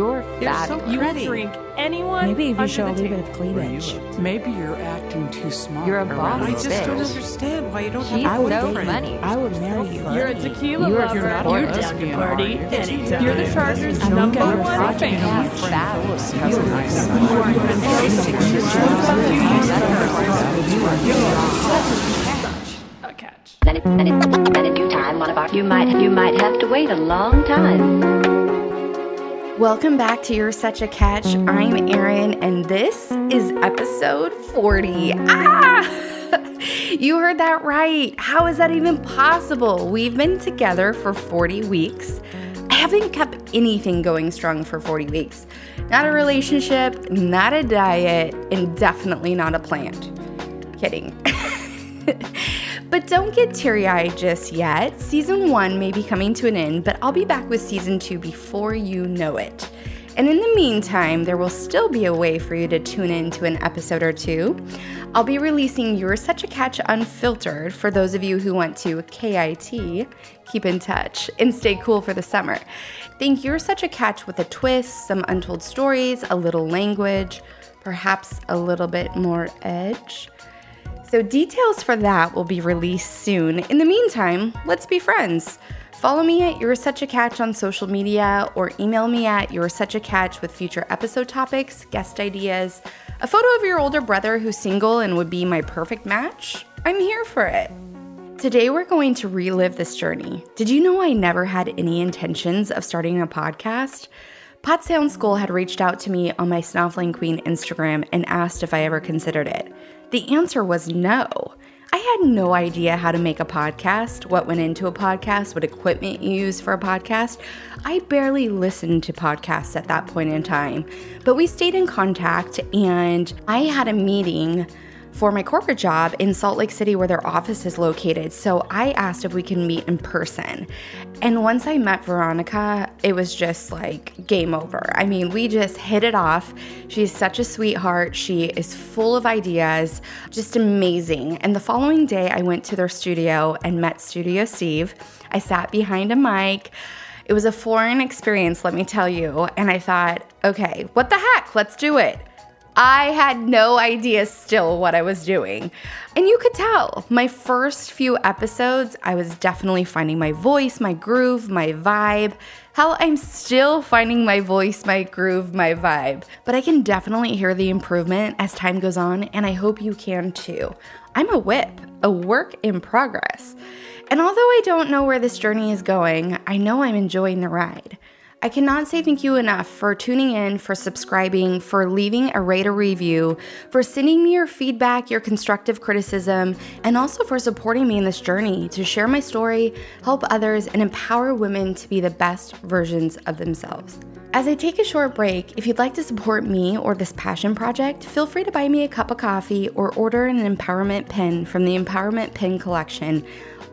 You're You're fat. so You pretty. drink anyone. Maybe if you under show a little bit of cleavage. you. Maybe you're acting too smart. You're a around boss I just bitch. don't understand why you don't She's have a I would so boyfriend. funny. I would marry you. You're a tequila You're- lover. you're not a You're lesbian, down to party you? anytime. You're the Chargers' number get your one project fan. now. He's fat. Phyllis has a nice A catch. Then, it, then, it, then in due time, one of our you might you might have to wait a long time. Welcome back to You're Such a Catch. I'm Erin, and this is episode 40. Ah! you heard that right. How is that even possible? We've been together for 40 weeks. I haven't kept anything going strong for 40 weeks. Not a relationship, not a diet, and definitely not a plant. Kidding. But don't get teary eyed just yet. Season one may be coming to an end, but I'll be back with season two before you know it. And in the meantime, there will still be a way for you to tune in to an episode or two. I'll be releasing You're Such a Catch Unfiltered for those of you who want to KIT, keep in touch, and stay cool for the summer. Think You're Such a Catch with a twist, some untold stories, a little language, perhaps a little bit more edge. So, details for that will be released soon. In the meantime, let's be friends. Follow me at You're Such a Catch on social media or email me at You're Such a Catch with future episode topics, guest ideas, a photo of your older brother who's single and would be my perfect match. I'm here for it. Today, we're going to relive this journey. Did you know I never had any intentions of starting a podcast? Pot Sound School had reached out to me on my Snuffling Queen Instagram and asked if I ever considered it. The answer was no. I had no idea how to make a podcast, what went into a podcast, what equipment you use for a podcast. I barely listened to podcasts at that point in time. But we stayed in contact, and I had a meeting for my corporate job in Salt Lake City, where their office is located. So I asked if we can meet in person. And once I met Veronica, it was just like game over. I mean, we just hit it off. She's such a sweetheart. She is full of ideas, just amazing. And the following day, I went to their studio and met Studio Steve. I sat behind a mic. It was a foreign experience, let me tell you. And I thought, okay, what the heck? Let's do it. I had no idea still what I was doing. And you could tell. My first few episodes, I was definitely finding my voice, my groove, my vibe. Hell, I'm still finding my voice, my groove, my vibe. But I can definitely hear the improvement as time goes on, and I hope you can too. I'm a whip, a work in progress. And although I don't know where this journey is going, I know I'm enjoying the ride. I cannot say thank you enough for tuning in, for subscribing, for leaving a rate or review, for sending me your feedback, your constructive criticism, and also for supporting me in this journey to share my story, help others, and empower women to be the best versions of themselves. As I take a short break, if you'd like to support me or this passion project, feel free to buy me a cup of coffee or order an empowerment pin from the Empowerment Pin Collection,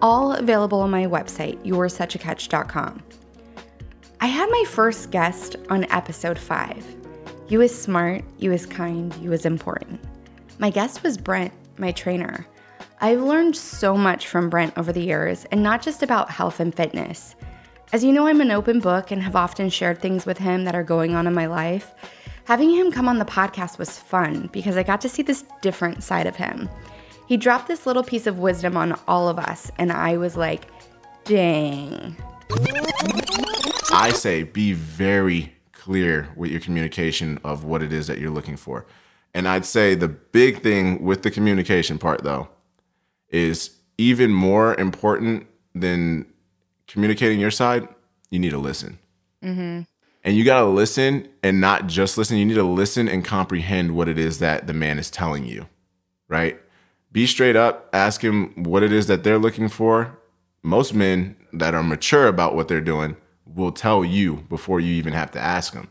all available on my website, youresuchacatch.com. I had my first guest on episode 5. You was smart, you was kind, you was important. My guest was Brent, my trainer. I've learned so much from Brent over the years, and not just about health and fitness. As you know, I'm an open book and have often shared things with him that are going on in my life. Having him come on the podcast was fun because I got to see this different side of him. He dropped this little piece of wisdom on all of us, and I was like, dang. I say be very clear with your communication of what it is that you're looking for. And I'd say the big thing with the communication part, though, is even more important than communicating your side, you need to listen. Mm-hmm. And you got to listen and not just listen. You need to listen and comprehend what it is that the man is telling you, right? Be straight up, ask him what it is that they're looking for. Most men that are mature about what they're doing will tell you before you even have to ask them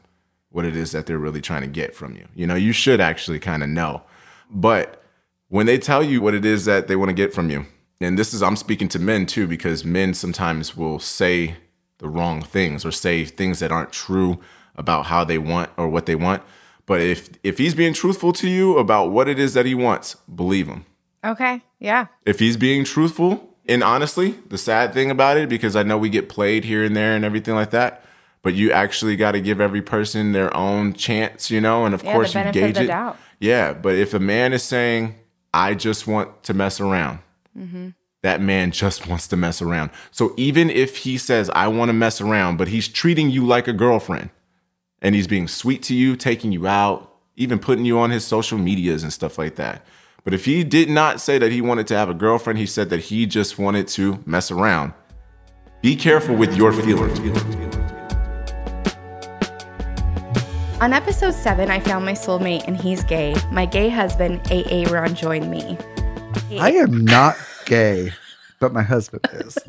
what it is that they're really trying to get from you. You know, you should actually kind of know. But when they tell you what it is that they want to get from you, and this is, I'm speaking to men too, because men sometimes will say the wrong things or say things that aren't true about how they want or what they want. But if if he's being truthful to you about what it is that he wants, believe him. Okay, yeah. If he's being truthful, and honestly, the sad thing about it, because I know we get played here and there and everything like that, but you actually got to give every person their own chance, you know. And of Yeah, course, you gauge it. doubt. Yeah, but if a man is saying, "I just want to mess around," Mm-hmm. that man just wants to mess around. So even if he says, "I want to mess around," but he's treating you like a girlfriend, and he's being sweet to you, taking you out, even putting you on his social medias and stuff like that. But if he did not say that he wanted to have a girlfriend, he said that he just wanted to mess around. Be careful with your feelings. On episode 7, I found my soulmate and he's gay. My gay husband, AA Ron, joined me. I am not gay, but my husband is.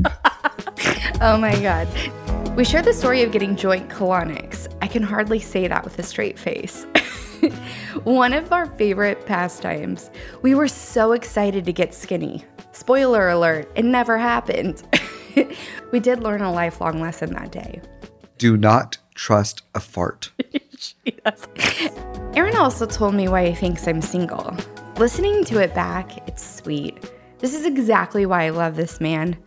Oh my God. We share the story of getting joint colonics. I can hardly say that with a straight face. One of our favorite pastimes. We were so excited to get skinny. Spoiler alert, it never happened. we did learn a lifelong lesson that day. Do not trust a fart. Aaron also told me why he thinks I'm single. Listening to it back, it's sweet. This is exactly why I love this man.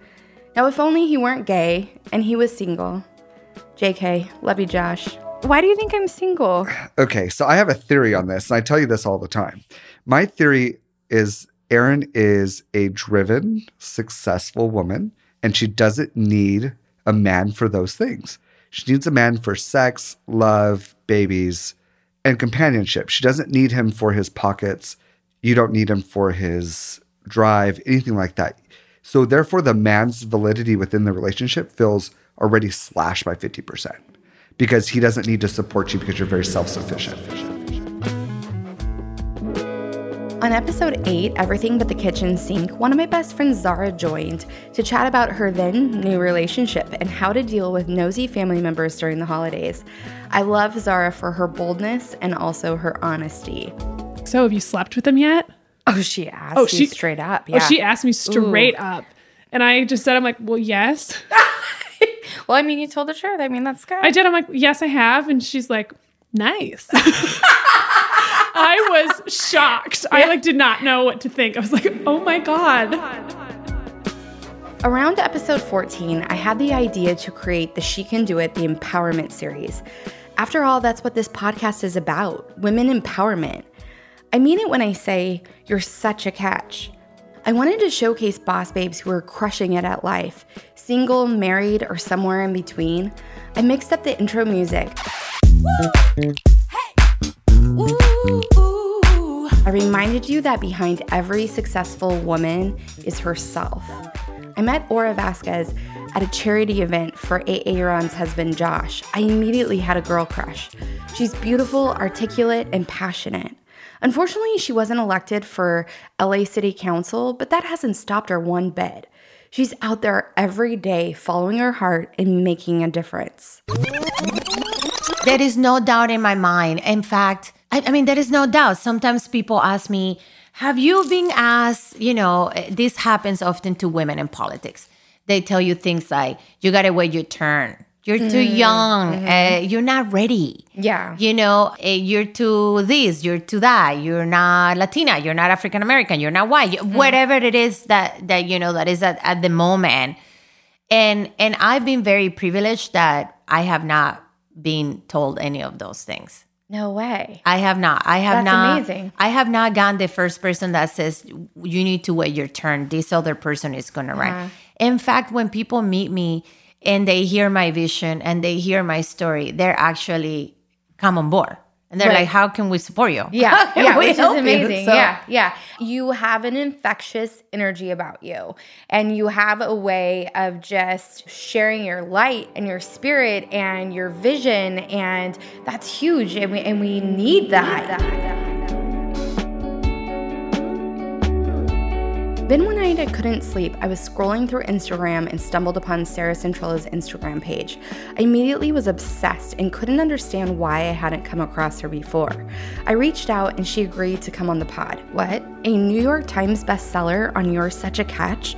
Now, if only he weren't gay and he was single. JK, love you, Josh. Why do you think I'm single? Okay, so I have a theory on this, and I tell you this all the time. My theory is Erin is a driven, successful woman, and she doesn't need a man for those things. She needs a man for sex, love, babies, and companionship. She doesn't need him for his pockets. You don't need him for his drive, anything like that. So, therefore, the man's validity within the relationship feels already slashed by 50% because he doesn't need to support you because you're very self sufficient. On episode 8, Everything But the Kitchen Sink, one of my best friends, Zara, joined to chat about her then new relationship and how to deal with nosy family members during the holidays. I love Zara for her boldness and also her honesty. So have you slept with him yet? Oh, she asked Oh, you she- straight up. Oh, she asked me straight up. And I just said, I'm like, well, yes. Well, I mean, you told the truth. I mean, that's good. I did. I'm like, yes, I have. And she's like, nice. I was shocked. I like did not know what to think. I was like, oh my God. Around episode 14, I had the idea to create the She Can Do It, the Empowerment series. After all, that's what this podcast is about women empowerment. I mean it when I say you're such a catch. I wanted to showcase boss babes who are crushing it at life, single, married, or somewhere in between. I mixed up the intro music. I reminded you that behind every successful woman is herself. I met Aura Vasquez at a charity event for Aaron's husband Josh. I immediately had a girl crush. She's beautiful, articulate, and passionate. Unfortunately, she wasn't elected for LA City Council, but that hasn't stopped her one bit. She's out there every day following her heart and making a difference. There is no doubt in my mind. In fact, I, I mean, there is no doubt. Sometimes people ask me, Have you been asked? You know, this happens often to women in politics. They tell you things like, You got to wait your turn. You're too young. Uh, you're not ready. Yeah. You know, uh, you're too this, you're too that. You're not Latina. You're not African American. You're not white. You- Whatever it is that that you know that is at, at the moment. And and I've been very privileged that I have not been told any of those things. No way. I have not. I have That's not. amazing. I have not gone the first person that says you need to wait your turn. This other person is going to Uh-huh. run. In fact, when people meet me and they hear my vision and they hear my story, they're actually come on board. And they're Right. like, "How can we support you?" Yeah, yeah, which is help you?" amazing. So- Yeah, yeah. You have an infectious energy about you, and you have a way of just sharing your light and your spirit and your vision, and that's huge. And we and we need that. Then one night I couldn't sleep. I was scrolling through Instagram and stumbled upon Sarah Centrella's Instagram page. I immediately was obsessed and couldn't understand why I hadn't come across her before. I reached out and she agreed to come on the pod. What? A New York Times bestseller on You're Such a Catch?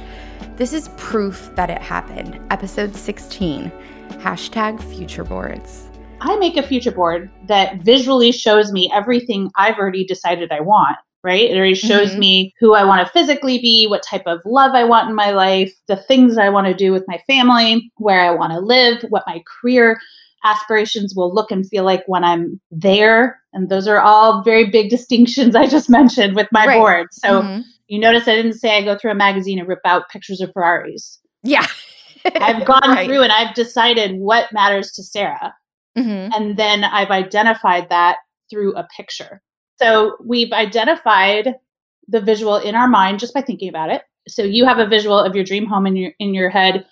This is proof that it happened. Episode 16. Hashtag future boards. I make a future board that visually shows me everything I've already decided I want, right? It already shows Mhm. me who I want to physically be, what type of love I want in my life, the things I want to do with my family, where I want to live, what my career aspirations will look and feel like when I'm there. And those are all very big distinctions I just mentioned with my Right. board. So Mhm. you notice I didn't say I go through a magazine and rip out pictures of Ferraris. Yeah. I've gone Right. through and I've decided what matters to Sarah. Mhm. And then I've identified that through a picture. So we've identified the visual in our mind just by thinking about it. So you have a visual of your dream home in your in your head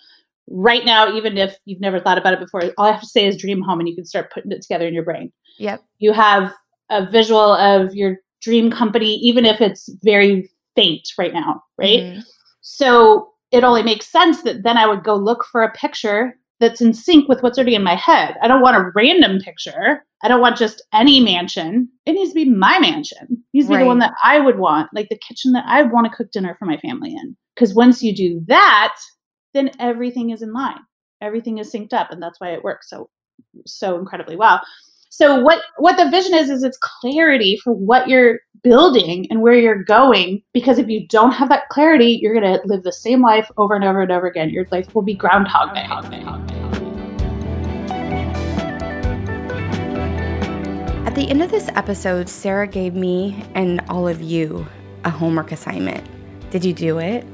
right now, even if you've never thought about it before. All I have to say is dream home, and you can start putting it together in your brain. Yep. You have a visual of your dream company, even if it's very faint right now, right? Mhm. So it only makes sense that then I would go look for a picture that's in sync with what's already in my head. I don't want a random picture. I don't want just any mansion. It needs to be my mansion. It needs to be the one that I would want, like the kitchen that I want to cook dinner for my family in. Because once you do that, then everything is in line. Everything is synced up, and that's why it works so so incredibly well. So what what the vision is is it's clarity for what you're building and where you're going because if you don't have that clarity, you're going to live the same life over and over and over again. Your life will be groundhog day. At the end of this episode, Sarah gave me and all of you a homework assignment. Did you do it?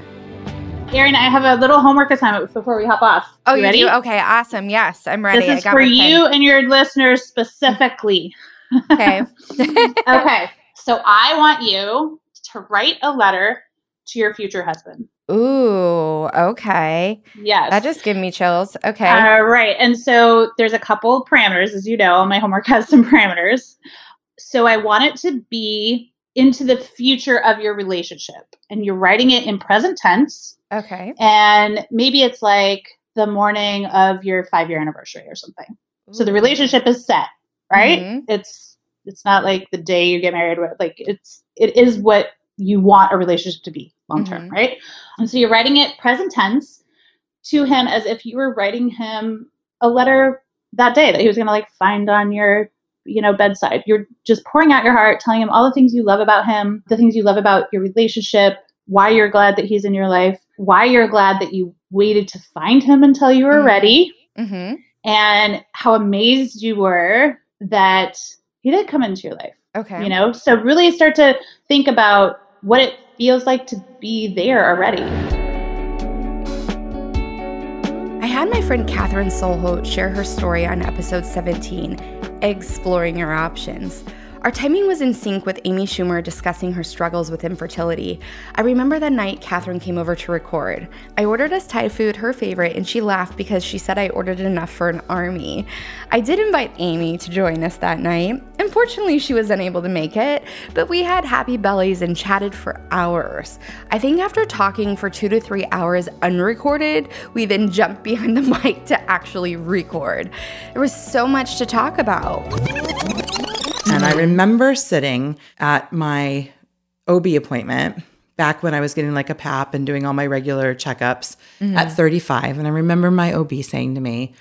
Erin, I have a little homework assignment before we hop off. Oh, you, ready? do? Okay, awesome. Yes, I'm ready. This I is for you and your listeners specifically. Okay. okay. So I want you to write a letter to your future husband. Ooh, okay. Yes. That just gave me chills. Okay. All right. And so there's a couple parameters, as you know, my homework has some parameters. So I want it to be into the future of your relationship. And you're writing it in present tense. okay. And maybe it's like the morning of your five year anniversary or something. So the relationship is set, right? Mhm. It's it's not like the day you get married like it's it is what you want a relationship to be long term, Mhm. right? And so you're writing it present tense to him as if you were writing him a letter that day that he was going to like find on your you know bedside. You're just pouring out your heart, telling him all the things you love about him, the things you love about your relationship, why you're glad that he's in your life, why you're glad that you waited to find him until you were Mhm. ready Mm-hmm. and how amazed you were that he did come into your life Okay. you know so really start to think about what it feels like to be there already I had my friend Catherine Solholt share her story on episode 17, Exploring Your Options. Our timing was in sync with Amy Schumer discussing her struggles with infertility. I remember the night Catherine came over to record. I ordered us Thai food, her favorite, and she laughed because she said I ordered enough for an army. I did invite Amy to join us that night. Unfortunately, she was unable to make it, but we had happy bellies and chatted for hours. I think after talking for two to three hours unrecorded, we then jumped behind the mic to actually record. There was so much to talk about. And I mm-hmm. remember sitting at my OB appointment back when I was getting like a PAP and doing all my regular checkups mm-hmm. at 35. And I remember my OB saying to me,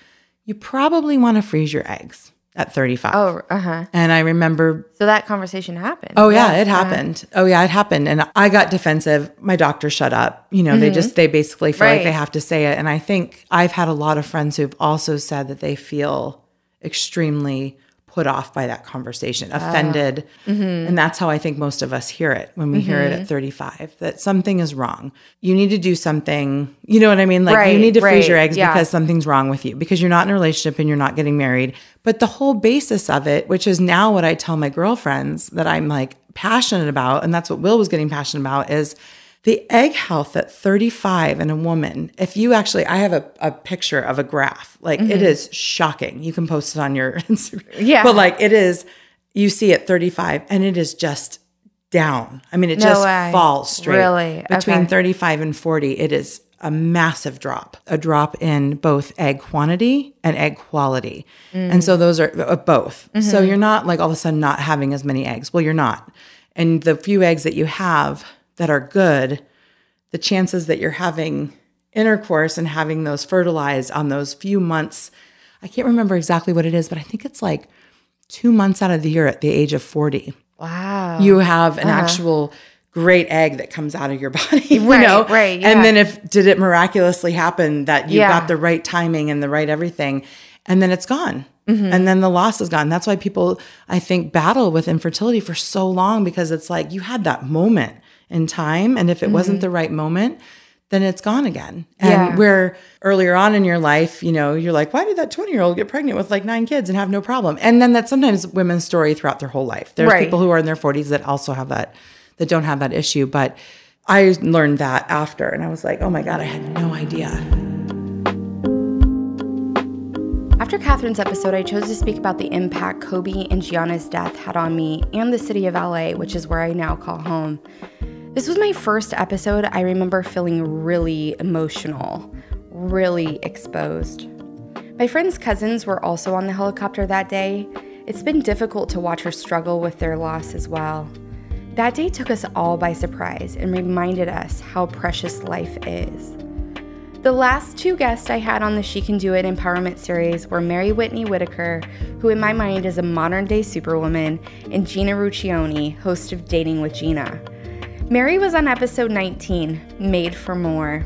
You probably want to freeze your eggs at 35. Oh, uh huh. And I remember So that conversation happened. Oh yeah, it happened. Oh yeah, it happened. And I got defensive. My doctor shut up. You know, they mm-hmm. just they basically feel like they have to say it. And I think I've had a lot of friends who've also said that they feel extremely put off by that conversation, ah. offended. Mm-hmm. And that's how I think most of us hear it when we hear it at mm-hmm. 35 that something is wrong. You need to do something. You know what I mean? Like you need to freeze your eggs yeah. because something's wrong with you because you're not in a relationship and you're not getting married. But the whole basis of it, which is now what I tell my girlfriends that I'm like passionate about, and that's what Will was getting passionate about, is the egg health at 35 in a woman. If you actually, I have a, a picture of a graph, like it mm-hmm. is shocking. You can post it on your Instagram. Yeah. But like it is, you see at 35 and it is just down. I mean, it No just way. falls straight. Really? Between Okay. 35 and 40, it is a massive drop, a drop in both egg quantity and egg quality. And so mm. those are uh, both. So mm-hmm. you're not like all of a sudden not having as many eggs. Well, you're not. And the few eggs that you have that are good, the chances that you're having intercourse and having those fertilized on those few months, I can't remember exactly what it is, but I think it's like two months out of the year at the age of 40 Wow. you have an uh-huh. actual great egg that comes out of your body, you Right, know? right, yeah. And then if did it miraculously happen that you Yeah. got the right timing and the right everything, and then it's gone. Mm-hmm. And then the loss is gone. That's why people, I think, battle with infertility for so long because it's like you had that moment in time. And if it wasn't mm-hmm. the right moment, then it's gone again. And Yeah. where earlier on in your life, you know, you're like, why did that 20 year old get pregnant with like nine kids and have no problem? And then that's sometimes women's story throughout their whole life. There's Right. people who are in their 40s that also have that, that don't have that issue. But I learned that after and I was like, oh my God, I had no idea. After Catherine's episode, I chose to speak about the impact Kobe and Gianna's death had on me and the city of LA, which is where I now call home. This was my first episode. I remember feeling really emotional, really exposed. My friend's cousins were also on the helicopter that day. It's been difficult to watch her struggle with their loss as well. That day took us all by surprise and reminded us how precious life is. The last two guests I had on the She Can Do It empowerment series were Mary Whitney Whitaker, who in my mind is a modern day superwoman, and Gina Ruccioni, host of Dating with Gina. Mary was on episode 19, Made for More.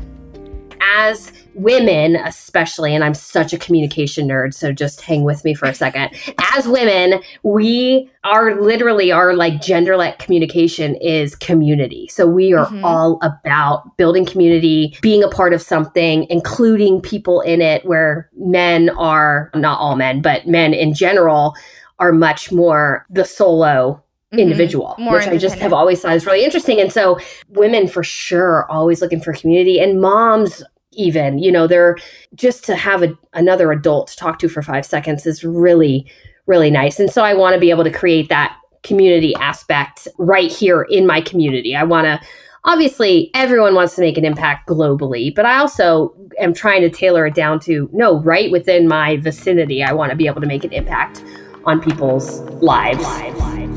as women, especially, and I'm such a communication nerd, so just hang with me for a second. As women, we are literally our like genderlect communication is community. So we are mm-hmm. all about building community, being a part of something, including people in it where men are not all men, but men in general are much more the solo Mm-hmm. individual, More which I just have always thought is really interesting. And so women for sure are always looking for community and moms even, you know, they're just to have a, another adult to talk to for five seconds is really, really nice. And so I want to be able to create that community aspect right here in my community. I want to obviously everyone wants to make an impact globally, but I also am trying to tailor it down to no, right within my vicinity. I want to be able to make an impact on people's lives. I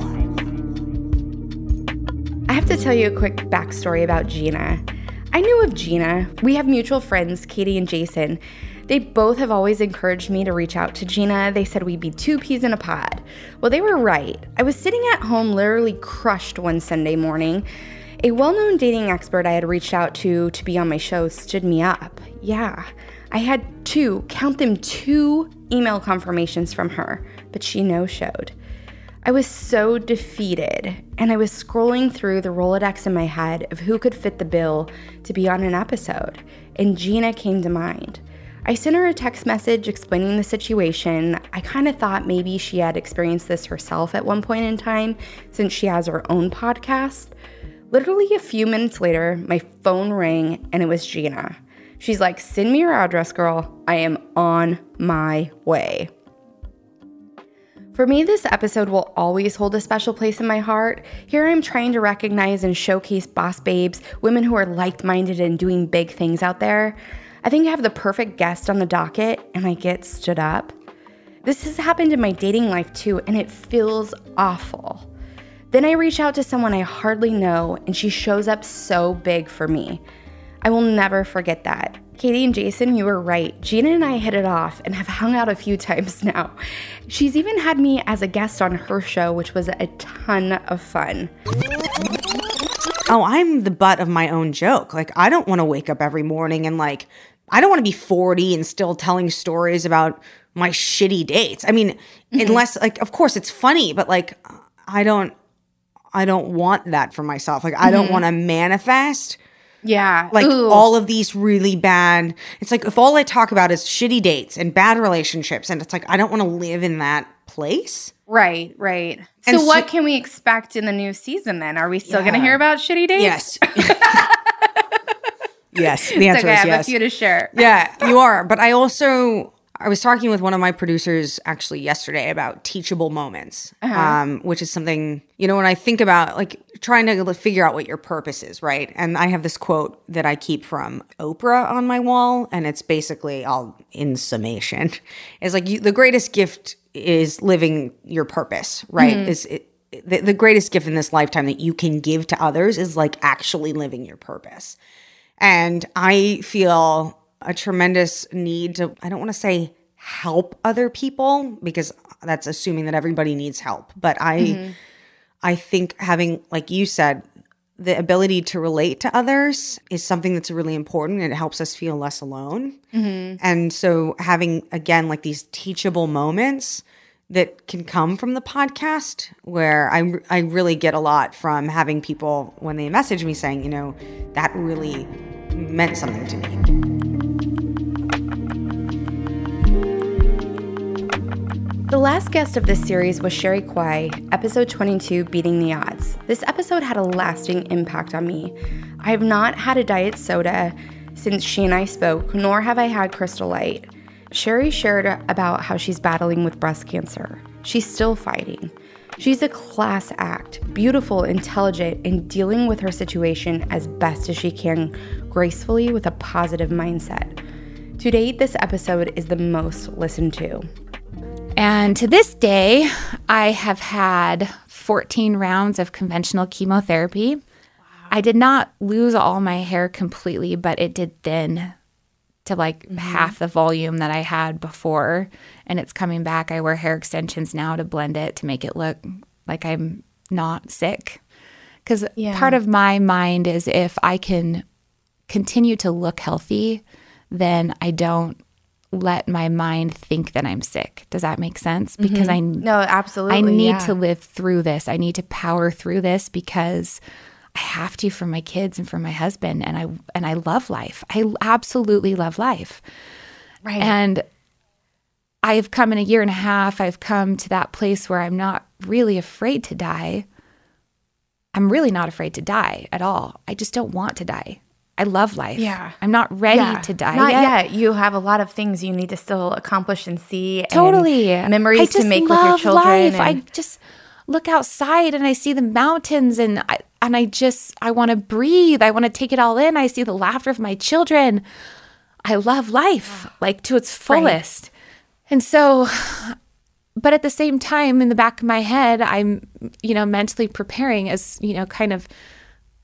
have to tell you a quick backstory about Gina. I knew of Gina. We have mutual friends, Katie and Jason. They both have always encouraged me to reach out to Gina. They said we'd be two peas in a pod. Well, they were right. I was sitting at home, literally crushed one Sunday morning. A well known dating expert I had reached out to to be on my show stood me up. Yeah, I had two, count them two email confirmations from her, but she no showed. I was so defeated, and I was scrolling through the Rolodex in my head of who could fit the bill to be on an episode, and Gina came to mind. I sent her a text message explaining the situation. I kind of thought maybe she had experienced this herself at one point in time since she has her own podcast. Literally a few minutes later, my phone rang and it was Gina. She's like, Send me your address, girl. I am on my way. For me, this episode will always hold a special place in my heart. Here I'm trying to recognize and showcase boss babes, women who are like minded and doing big things out there. I think I have the perfect guest on the docket, and I get stood up. This has happened in my dating life too, and it feels awful. Then I reach out to someone I hardly know, and she shows up so big for me. I will never forget that. Katie and Jason, you were right. Gina and I hit it off and have hung out a few times now. She's even had me as a guest on her show, which was a ton of fun. oh, I'm the butt of my own joke. Like, I don't want to wake up every morning and, like, I don't want to be 40 and still telling stories about my shitty dates. I mean, mm-hmm. unless, like, of course it's funny, but, like, I don't. I don't want that for myself. Like I don't mm-hmm. want to manifest Yeah. like Ooh. all of these really bad. It's like if all I talk about is shitty dates and bad relationships and it's like I don't want to live in that place. Right, right. And so, what so- can we expect in the new season then? Are we still going to hear about shitty dates? Yes. yes, the answer okay, I is have yes. a few to share. yeah, you are. But I also I was talking with one of my producers actually yesterday about teachable moments, um, which is something you know when I think about like trying to figure out what your purpose is, right? And I have this quote that I keep from Oprah on my wall, and it's basically all in summation, is like you, the greatest gift is living your purpose, right? Is it, the, the greatest gift in this lifetime that you can give to others is like actually living your purpose. And I feel a tremendous need to, I don't want to say help other people because that's assuming that everybody needs help. But I, mm-hmm. I think having, like you said, the ability to relate to others is something that's really important and it helps us feel less alone. Mm-hmm. And so having again like these teachable moments that can come from the podcast where I I really get a lot from having people when they message me saying, you know, that really meant something to me. The last guest of this series was Sherry Kwai, episode 22, Beating the Odds. This episode had a lasting impact on me. I have not had a diet soda since she and I spoke, nor have I had Crystal Light. Sherry shared about how she's battling with breast cancer. She's still fighting. She's a class act, beautiful, intelligent, and dealing with her situation as best as she can, gracefully with a positive mindset. To date, this episode is the most listened to. And to this day, I have had 14 rounds of conventional chemotherapy. I did not lose all my hair completely, but it did thin to like mm-hmm. half the volume that I had before. And it's coming back. I wear hair extensions now to blend it to make it look like I'm not sick. Because Yeah. part of my mind is if I can continue to look healthy, then I don't let my mind think that I'm sick. Does that make sense? Mm-hmm. Because I No, absolutely. I need yeah. to live through this. I need to power through this because I have to for my kids and for my husband and I and I love life. I absolutely love life. Right. And I've come in a year and a half, I've come to that place where I'm not really afraid to die. I'm really not afraid to die at all. I just don't want to die. I love life. Yeah. I'm not ready Yeah. to die Not yet. yet. You have a lot of things you need to still accomplish and see. and Totally. memories to make with your love children. Life. I just look outside and I see the mountains and I and I just I want to breathe. I want to take it all in. I see the laughter of my children. I love life like to its fullest. And so but at the same time in the back of my head I'm you know mentally preparing as you know kind of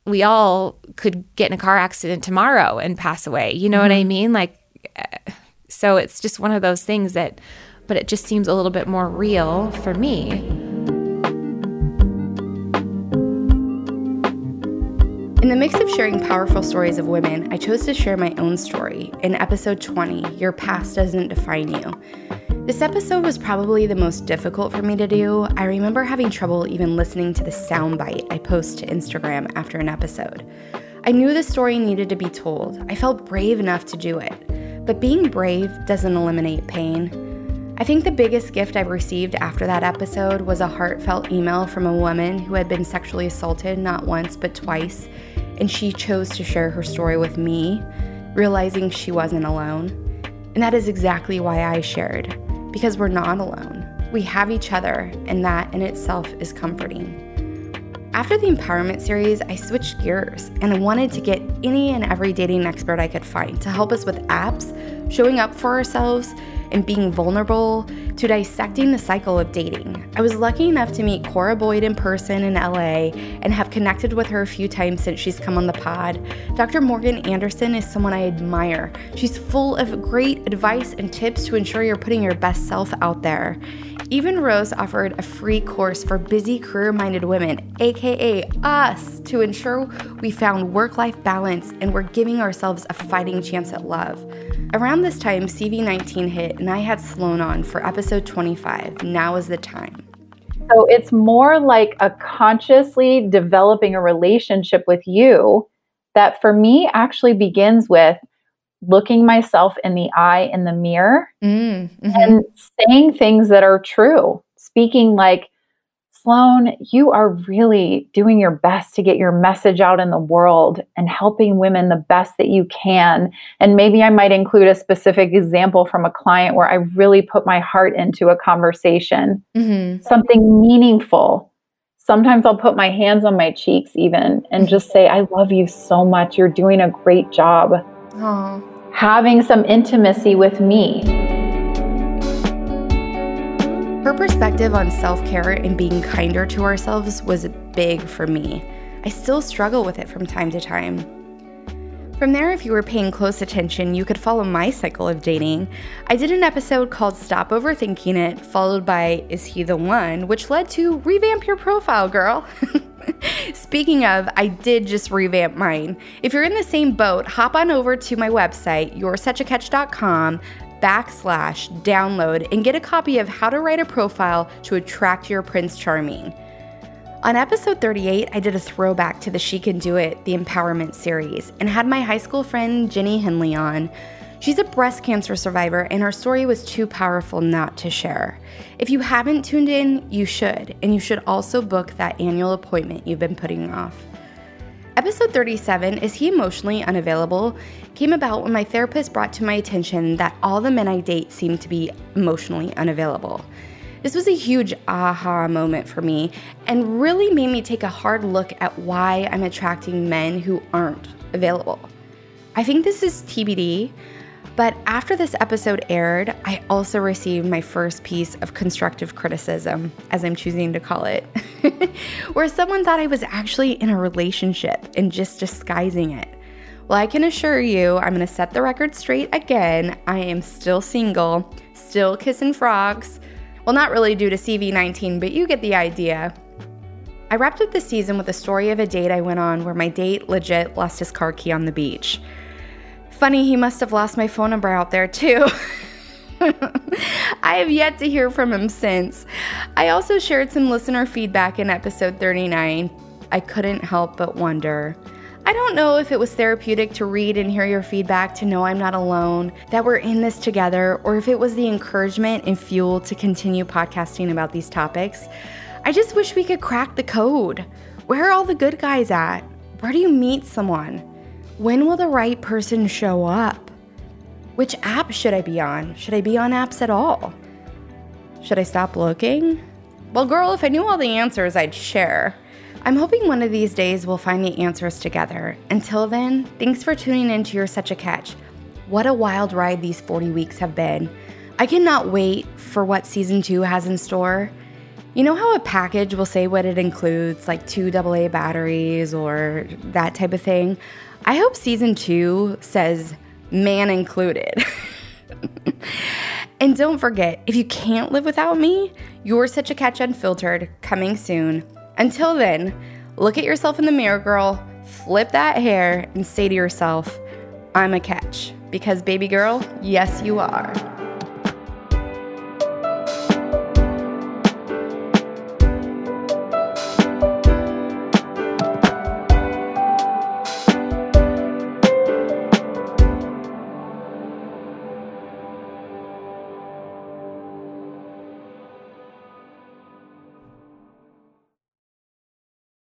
we all could get in a car accident tomorrow and pass away. You know what I mean? Like uh, so it's just one of those things that but it just seems a little bit more real for me. In the mix of sharing powerful stories of women, I chose to share my own story in episode 20 Your Past Doesn't Define You. This episode was probably the most difficult for me to do. I remember having trouble even listening to the soundbite I post to Instagram after an episode. I knew the story needed to be told. I felt brave enough to do it. But being brave doesn't eliminate pain. I think the biggest gift I've received after that episode was a heartfelt email from a woman who had been sexually assaulted not once but twice, and she chose to share her story with me, realizing she wasn't alone. And that is exactly why I shared, because we're not alone. We have each other, and that in itself is comforting. After the empowerment series, I switched gears and I wanted to get any and every dating expert I could find to help us with apps, showing up for ourselves, and being vulnerable to dissecting the cycle of dating. I was lucky enough to meet Cora Boyd in person in LA and have connected with her a few times since she's come on the pod. Dr. Morgan Anderson is someone I admire. She's full of great advice and tips to ensure you're putting your best self out there. Even Rose offered a free course for busy career minded women, aka us, to ensure we found work life balance and we're giving ourselves a fighting chance at love. Around this time, CV19 hit, and I had Sloan on for episode 25. Now is the time. So it's more like a consciously developing a relationship with you that for me actually begins with looking myself in the eye in the mirror Mm, and saying things that are true. Speaking like, Sloan, you are really doing your best to get your message out in the world and helping women the best that you can. And maybe I might include a specific example from a client where I really put my heart into a conversation, mm-hmm. something meaningful. Sometimes I'll put my hands on my cheeks, even, and just say, I love you so much. You're doing a great job. Having some intimacy with me. Her perspective on self care and being kinder to ourselves was big for me. I still struggle with it from time to time. From there, if you were paying close attention, you could follow my cycle of dating. I did an episode called Stop Overthinking It, followed by Is He the One, which led to Revamp Your Profile, Girl. Speaking of, I did just revamp mine. If you're in the same boat, hop on over to my website, youresuchacatch.com backslash download and get a copy of How to Write a Profile to Attract Your Prince Charming. On episode 38, I did a throwback to the She Can Do It, the Empowerment series, and had my high school friend Jenny Henley on. She's a breast cancer survivor, and her story was too powerful not to share. If you haven't tuned in, you should, and you should also book that annual appointment you've been putting off. Episode 37, Is He Emotionally Unavailable? came about when my therapist brought to my attention that all the men I date seem to be emotionally unavailable. This was a huge aha moment for me and really made me take a hard look at why I'm attracting men who aren't available. I think this is TBD, but after this episode aired, I also received my first piece of constructive criticism, as I'm choosing to call it, where someone thought I was actually in a relationship and just disguising it. Well, I can assure you, I'm gonna set the record straight again. I am still single, still kissing frogs. Well, not really due to CV19, but you get the idea. I wrapped up the season with a story of a date I went on where my date legit lost his car key on the beach. Funny, he must have lost my phone number out there too. I have yet to hear from him since. I also shared some listener feedback in episode 39. I couldn't help but wonder. I don't know if it was therapeutic to read and hear your feedback to know I'm not alone, that we're in this together, or if it was the encouragement and fuel to continue podcasting about these topics. I just wish we could crack the code. Where are all the good guys at? Where do you meet someone? When will the right person show up? Which app should I be on? Should I be on apps at all? Should I stop looking? Well, girl, if I knew all the answers, I'd share. I'm hoping one of these days we'll find the answers together. Until then, thanks for tuning in to You're Such a Catch. What a wild ride these 40 weeks have been. I cannot wait for what season two has in store. You know how a package will say what it includes, like two AA batteries or that type of thing? I hope season two says man included. and don't forget, if you can't live without me, you're such a catch unfiltered, coming soon. Until then, look at yourself in the mirror, girl, flip that hair, and say to yourself, I'm a catch. Because, baby girl, yes, you are.